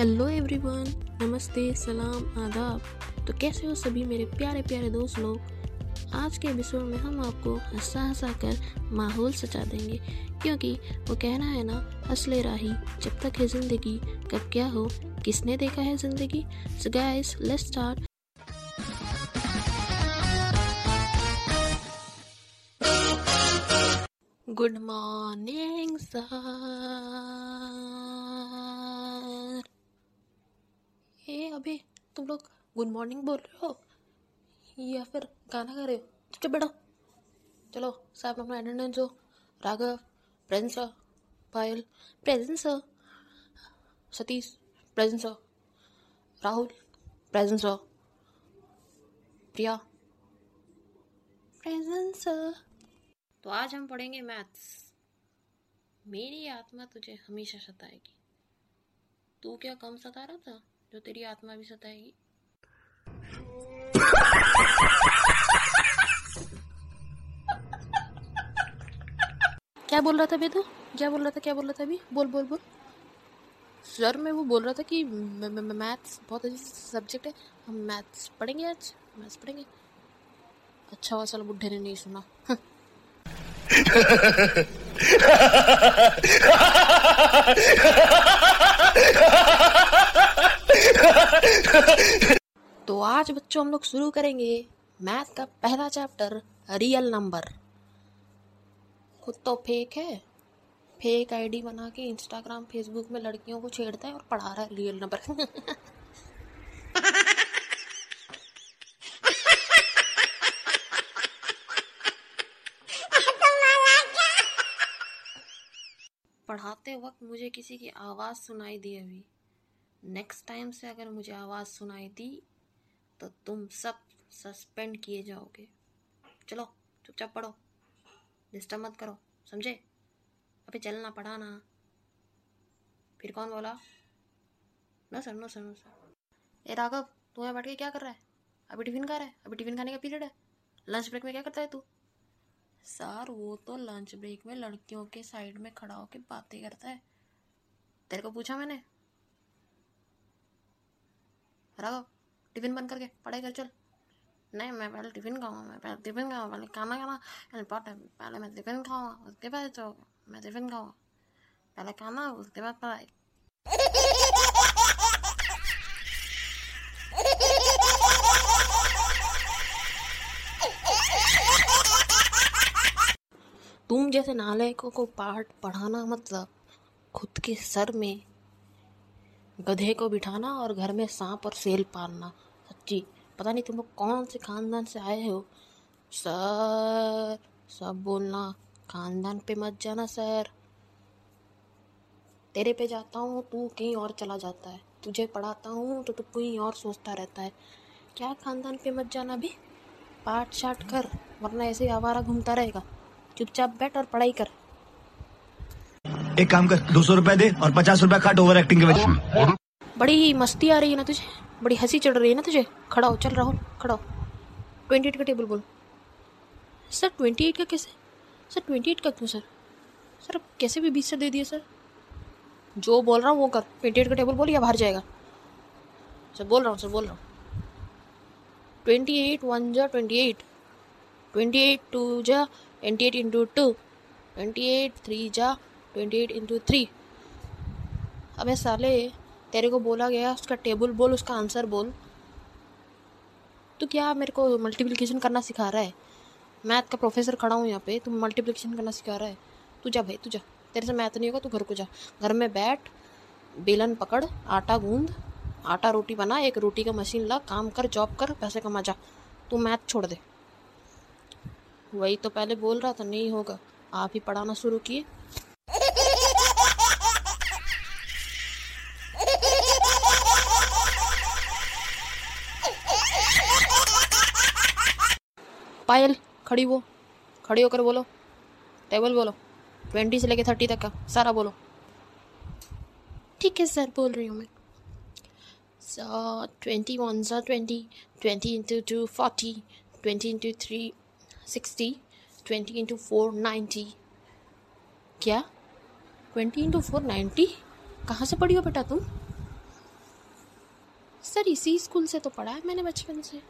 Hello everyone नमस्ते, सलाम, आदाब। तो कैसे हो सभी मेरे प्यारे प्यारे दोस्त लोग? आज के एपिसोड में हम आपको हंसा हंसा कर माहौल सचा देंगे। क्योंकि वो कहना है ना हंस ले राही, जब तक है ज़िंदगी, कब क्या हो, किसने देखा है ज़िंदगी? So guys let's start good morning sir अबे तुम लोग गुड मॉर्निंग बोल रहे हो? या फिर गाना गा रहे हो? चुपचाप बैठो। चलो, साहब अपना अटेंडेंस हो। Raghav presence sir Payal presence sir Satish presence sir Rahul presence sir Priya. Presence sir तो आज हम पढ़ेंगे मैथ्स। मेरी आत्मा तुझे हमेशा सताएगी। तू क्या कम सता रहा था? जो तेरी आत्मा भी सताएगी। क्या बोल रहा था बे तू क्या बोल रहा था क्या बोल रहा था अभी? बोल बोल बोल। सर मैं वो बोल रहा था कि मैथ्स बहुत अच्छी सब्जेक्ट है। हम मैथ्स पढ़ेंगे आज मैथ्स पढ़ेंगे। अच्छा हुआ साला बुढ़े ने नहीं सुना। बच्चों हम लोग शुरू करेंगे, मैथ का पहला चैप्टर रियल नंबर खुद तो फेक है। फेक आईडी बना के इंस्टाग्राम फेसबुक में लड़कियों को छेड़ता है और पढ़ा रहा है रियल नंबर पढ़ाते वक्त मुझे किसी की आवाज़ सुनाई दी अभी। नेक्स्ट टाइम से अगर मुझे आवाज़ सुनाई दी तो तुम सब सस्पेंड किए जाओगे। चलो, चुपचाप पढ़ो। डिस्टर्ब मत करो, समझे? अभी चलना, पढ़ाना। फिर कौन बोला? ना sir, no sir no sir. ए राघव, तू यहाँ बैठ के क्या कर रहा है? अभी टिफ़िन खा रहा है? अभी टिफ़िन खाने का पीरियड है? लंच ब्रेक में क्या करता है तू? सर, वो तो लंच ब्रेक में लड़कियों के साइड में खड़ा होकर बातें करता है। तेरे को पूछा मैंने? राघव टिफ़िन बंद करके, पढ़ाई कर, चल। नहीं, मैं पहले टिफ़िन खाऊँगा, मैं पहले टिफ़िन खाऊँगा, पहले खाना खाना इम्पोर्टेंट पहले मैं टिफ़िन खाऊँगा, उसके बाद तो मैं टिफ़िन खाऊँगा। पहले खाना, उसके बाद पढ़ाई। तुम जैसे नालायकों को पाठ पढ़ाना मतलब खुद के सर में गधे को बिठाना और घर में सांप और सेल पालना। सच्ची, पता नहीं तुम लोग कौन से खानदान से आए हो? सर, सब बोलना, खानदान पे मत जाना सर। तेरे पे जाता हूँ, तू कहीं और चला जाता है। तुझे पढ़ाता हूँ तो तू कहीं और सोचता रहता है। क्या खानदान पे मत जाना भी पाठ शाट कर, वरना ऐसे आवारा घूमता रहेगा। चुपचाप बैठ और पढ़ाई कर। एक काम कर दो सौ रुपए दे और पचास रुपए काट ओवर एक्टिंग के वजह बड़ी मस्ती आ रही है ना तुझे? बड़ी हँसी चढ़ रही है ना तुझे? खड़ा हो चल राहुल खड़ा हो। ट्वेंटी एट का टेबल बोल। सर ट्वेंटी एट का कैसे? सर ट्वेंटी एट का क्यों सर? सर अब कैसे भी बीस से दे दिए सर। जो बोल रहा हूँ वो कर। ट्वेंटी एट का टेबल बोल या बाहर जाएगा? सर बोल रहा हूँ सर बोल रहा हूँ। ट्वेंटी एट वन जा twenty eight twenty eight two जा twenty eight into two twenty eight three जा ट्वेंटी एट इंटू थ्री अबे साले, तेरे को बोला गया, उसका टेबल बोल, उसका आंसर बोल। तो क्या मेरे को मल्टीप्लिकेशन करना सिखा रहा है? मैथ का प्रोफेसर खड़ा हूँ यहाँ पे तुम मल्टीप्लिकेशन करना सिखा रहा है। तू जा भाई, तू जा। तेरे से मैथ नहीं होगा, तू घर को जा। घर में बैठ, बेलन पकड़, आटा गूंद, आटा रोटी बना, एक रोटी का मशीन ला, काम कर जॉब कर, पैसे कमा जा। तू मैथ छोड़ दे। वही तो पहले बोल रहा था, नहीं होगा। आप ही पढ़ाना शुरू किए। पायल, खड़ी वो खड़ी होकर बोलो। टेबल बोलो। ट्वेंटी से लेके थर्टी तक का, सारा बोलो। ठीक है सर, बोल रही हूँ मैं। ट्वेंटी वन, सा, twenty twenty into two forty twenty into three sixty twenty into four ninety क्या? ट्वेंटी इंटू फोर नाइन्टी कहाँ से पढ़ी हो बेटा तुम? सर, इसी स्कूल से तो पढ़ा है मैंने बचपन से।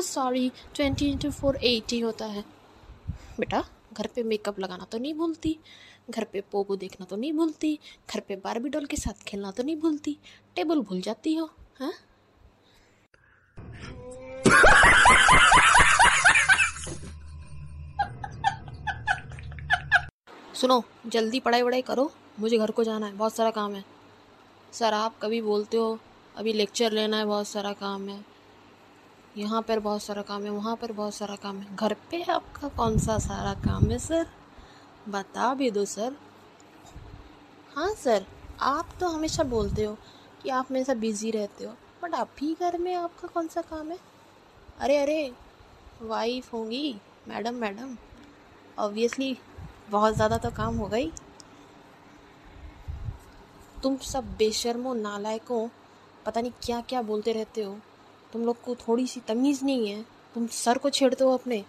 Sorry twenty into four eighty होता है। बेटा, घर पे मेकअप लगाना तो नहीं भूलती, घर पे पोगो देखना तो नहीं भूलती, घर पे बारबी डॉल के साथ खेलना तो नहीं भूलती टेबल भूल जाती हो हाँ? सुनो, जल्दी पढ़ाई वढ़ाई करो, मुझे घर को जाना है, बहुत सारा काम है। सर, आप कभी बोलते हो, अभी लेक्चर लेना है, बहुत सारा काम है। यहाँ पर बहुत सारा काम है, वहाँ पर बहुत सारा काम है। घर पे आपका कौन सा सारा काम है, सर? बता भी दो, सर। हाँ सर, आप तो हमेशा बोलते हो कि आप हमेशा बिज़ी रहते हो, बट आप अभी घर में आपका कौन सा काम है? अरे अरे वाइफ होंगी। मैडम मैडम ऑब्वियसली बहुत ज़्यादा तो काम ही तुम सब बेशर्मो, नालायकों, पता नहीं क्या क्या बोलते रहते हो। तुम लोग को थोड़ी सी तमीज़ नहीं है। तुम सर को छेड़ते हो अपने।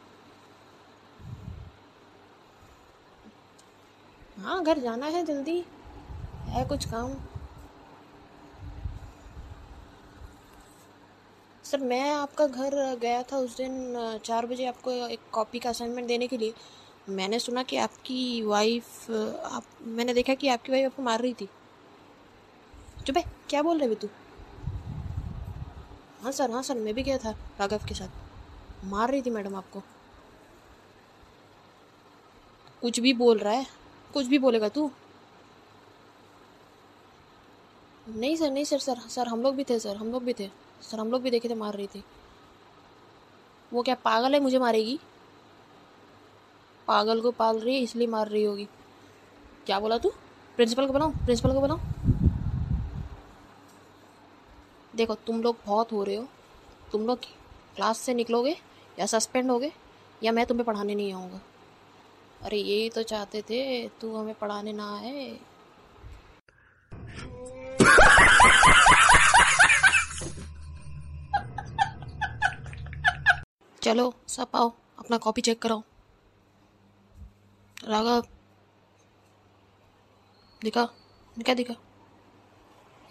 हाँ घर जाना है जल्दी। है कुछ काम। सर, मैं आपका घर गया था उस दिन चार बजे आपको एक कॉपी का असाइनमेंट देने के लिए। मैंने सुना कि आपकी वाइफ आप, मैंने देखा कि आपकी वाइफ आपको मार रही थी। चुप क्या बोल रहे तू? हाँ सर हाँ सर, मैं भी गया था राघव के साथ। मार रही थी मैडम आपको। कुछ भी बोल रहा है, कुछ भी बोलेगा तू। नहीं सर नहीं सर सर सर, हम लोग भी थे, सर, हम लोग भी थे। सर, हम लोग भी देखे थे, मार रही थी। वो क्या पागल है मुझे मारेगी? पागल को पाल रही है, इसलिए मार रही होगी। क्या बोला तू? प्रिंसिपल को बनाओ, प्रिंसिपल को बनाओ। देखो, तुम लोग बहुत हो रहे हो। तुम लोग क्लास से निकलोगे या सस्पेंड होगे या मैं तुम्हें पढ़ाने नहीं आऊँगा। अरे यही तो चाहते थे, तू हमें पढ़ाने ना आए। चलो, सब आओ, अपना कॉपी चेक कराओ। राघव, दिखा, क्या दिखा?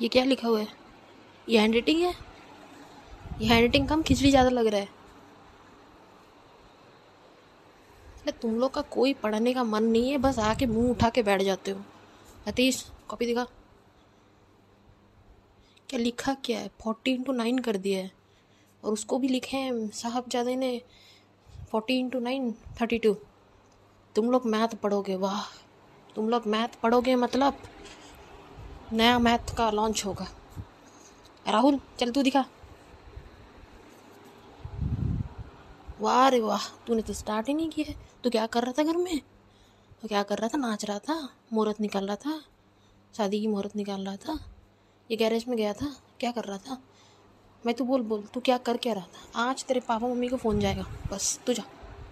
ये क्या लिखा हुआ है? ये हैंड राइटिंग है? ये हैंड राइटिंग कम खिचड़ी ज़्यादा लग रहा है। अरे तुम लोग का कोई पढ़ने का मन नहीं है, बस आके मुँह उठा के बैठ जाते हो। अतीश, कॉपी दिखा। क्या लिखा क्या है? फोर्टी इंटू नाइन कर दिया है। और उसको भी लिखे हैं साहब ज़्यादा ने। Forty into nine thirty two तुम लोग मैथ पढ़ोगे, वाह। तुम लोग मैथ पढ़ोगे मतलब नया मैथ का लॉन्च होगा। राहुल, चल तू दिखा। वाह रे वाह, तूने तो स्टार्ट ही नहीं किया है। तू क्या कर रहा था घर में? तो क्या कर रहा था? नाच रहा था, मुहूर्त निकाल रहा था, शादी की मुहूर्त निकाल रहा था, ये गैरेज में गया था, क्या कर रहा था? मैं तू बोल बोल, तू क्या कर क्या रहा था? आज तेरे पापा मम्मी को फ़ोन जाएगा, बस, तू जा।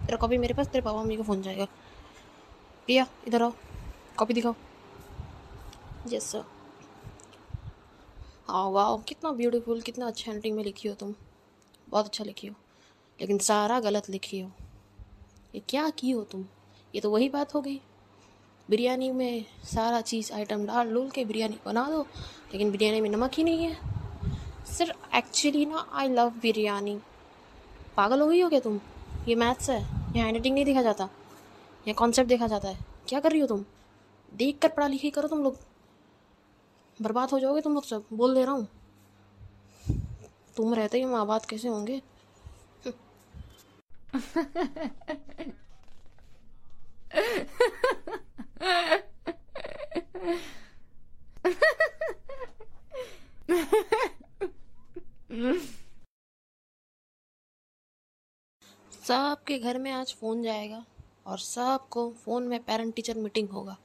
तेरा कॉपी मेरे पास, तेरे पापा मम्मी को फ़ोन जाएगा। प्रिया इधर आओ कॉपी दिखाओ। यस सर हाँ वाह कितना ब्यूटीफुल कितना अच्छा हैंडिंग में लिखी हो तुम। बहुत अच्छा लिखी हो, लेकिन सारा गलत लिखी हो। ये क्या की हो तुम? ये तो वही बात हो गई। बिरयानी में सारा चीज़ आइटम डाल डूल के बिरयानी बना दो, लेकिन बिरयानी में नमक ही नहीं है। सर एक्चुअली ना आई लव बिरयानी। पागल हो गई हो क्या तुम? ये मैथ्स है, यहाँ हैंड राइटिंग नहीं देखा जाता, यहाँ कॉन्सेप्ट देखा जाता है। क्या कर रही हो तुम? देख कर पढ़ा लिखी करो तुम लोग। बर्बाद हो जाओगे तुम लोग सब, बोल दे रहा हूँ। तुम रहते ही माँ बात कैसे होंगे? सबके घर में आज फ़ोन जाएगा और सबको फ़ोन में पेरेंट टीचर मीटिंग होगा।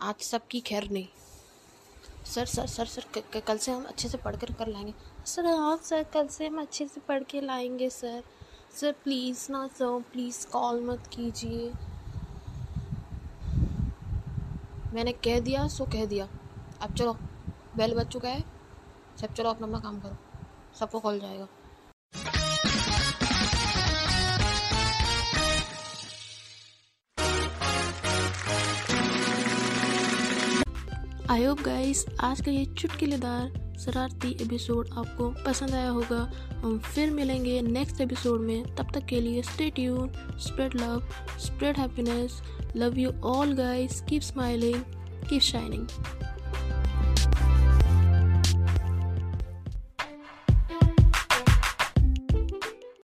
आज सबकी खैर नहीं। सर सर सर सर कल से हम अच्छे से पढ़ कर कर लाएँगे। सर हाँ सर, कल से हम अच्छे से पढ़ के लाएँगे, सर। सर प्लीज़ ना, सर प्लीज़ कॉल मत कीजिए। मैंने कह दिया, सो कह दिया। अब चलो बेल बज चुका है। सब चलो अपना अपना काम करो। सबको कॉल जाएगा। आई होप गाइस आज का ये चुटकिलेदार, शरारती एपिसोड आपको पसंद आया होगा। हम फिर मिलेंगे नेक्स्ट एपिसोड में। तब तक के लिए stay tune spread love spread happiness love you all guys keep smiling keep shining